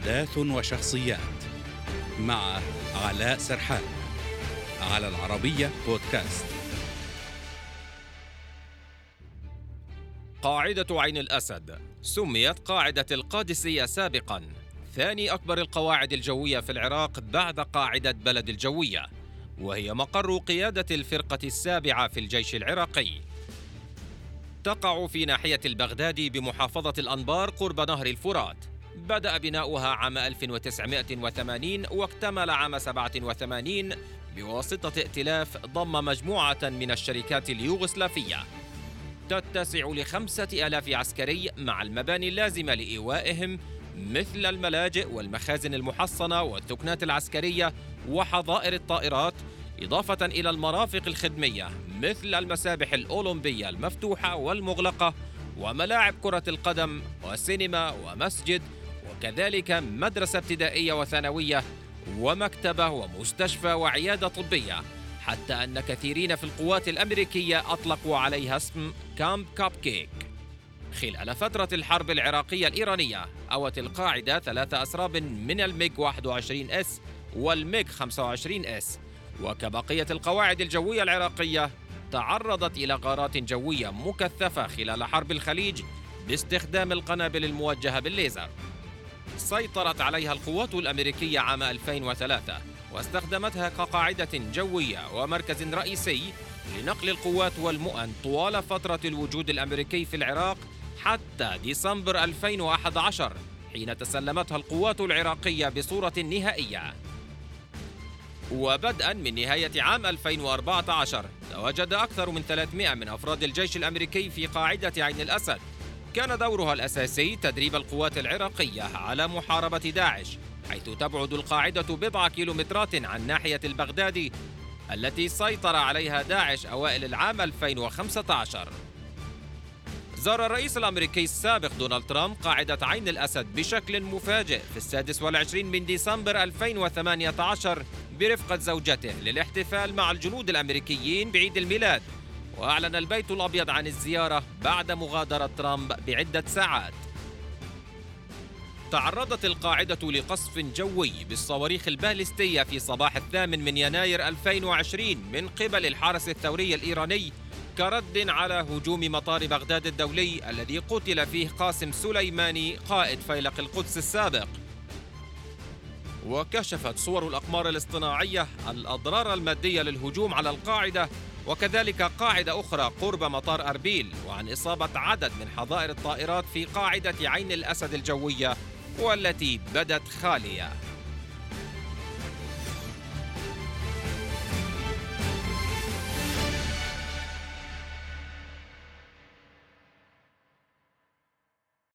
أحداث وشخصيات مع علاء سرحان على العربية بودكاست. قاعدة عين الأسد سميت قاعدة القادسية سابقاً ثاني أكبر القواعد الجوية في العراق بعد قاعدة بلد الجوية وهي مقر قيادة الفرقة السابعة في الجيش العراقي. تقع في ناحية البغدادي بمحافظة الأنبار قرب نهر الفرات. بدأ بناؤها عام 1980 واكتمل عام 87 بواسطة ائتلاف ضم مجموعة من الشركات اليوغسلافية تتسع لخمسة ألاف عسكري مع المباني اللازمة لإيوائهم مثل الملاجئ والمخازن المحصنة والثكنات العسكرية وحظائر الطائرات إضافة إلى المرافق الخدمية مثل المسابح الأولمبية المفتوحة والمغلقة وملاعب كرة القدم وسينما ومسجد وكذلك مدرسة ابتدائية وثانوية ومكتبة ومستشفى وعيادة طبية حتى أن كثيرين في القوات الأمريكية أطلقوا عليها اسم Camp Cupcake خلال فترة الحرب العراقية الإيرانية أوت القاعدة ثلاثة أسراب من الميج 21 إس والميج 25 إس. وكبقية القواعد الجوية العراقية تعرضت إلى غارات جوية مكثفة خلال حرب الخليج باستخدام القنابل الموجهة بالليزر. سيطرت عليها القوات الأمريكية عام 2003 واستخدمتها كقاعدة جوية ومركز رئيسي لنقل القوات والمؤن طوال فترة الوجود الأمريكي في العراق حتى ديسمبر 2011 حين تسلمتها القوات العراقية بصورة نهائية. وبدءا من نهاية عام 2014 تواجد أكثر من 300 من أفراد الجيش الأمريكي في قاعدة عين الأسد. كان دورها الأساسي تدريب القوات العراقية على محاربة داعش حيث تبعد القاعدة بضع كيلومترات عن ناحية البغدادي التي سيطر عليها داعش أوائل العام 2015 زار الرئيس الأمريكي السابق دونالد ترامب قاعدة عين الأسد بشكل مفاجئ في السادس والعشرين من ديسمبر 2018 برفقة زوجته للاحتفال مع الجنود الأمريكيين بعيد الميلاد. وأعلن البيت الأبيض عن الزيارة بعد مغادرة ترامب بعدة ساعات. تعرضت القاعدة لقصف جوي بالصواريخ البالستية في صباح الثامن من يناير 2020 من قبل الحرس الثوري الإيراني كرد على هجوم مطار بغداد الدولي الذي قتل فيه قاسم سليماني قائد فيلق القدس السابق. وكشفت صور الأقمار الاصطناعية الأضرار المادية للهجوم على القاعدة وكذلك قاعدة أخرى قرب مطار أربيل وعن إصابة عدد من حظائر الطائرات في قاعدة عين الأسد الجوية والتي بدت خالية.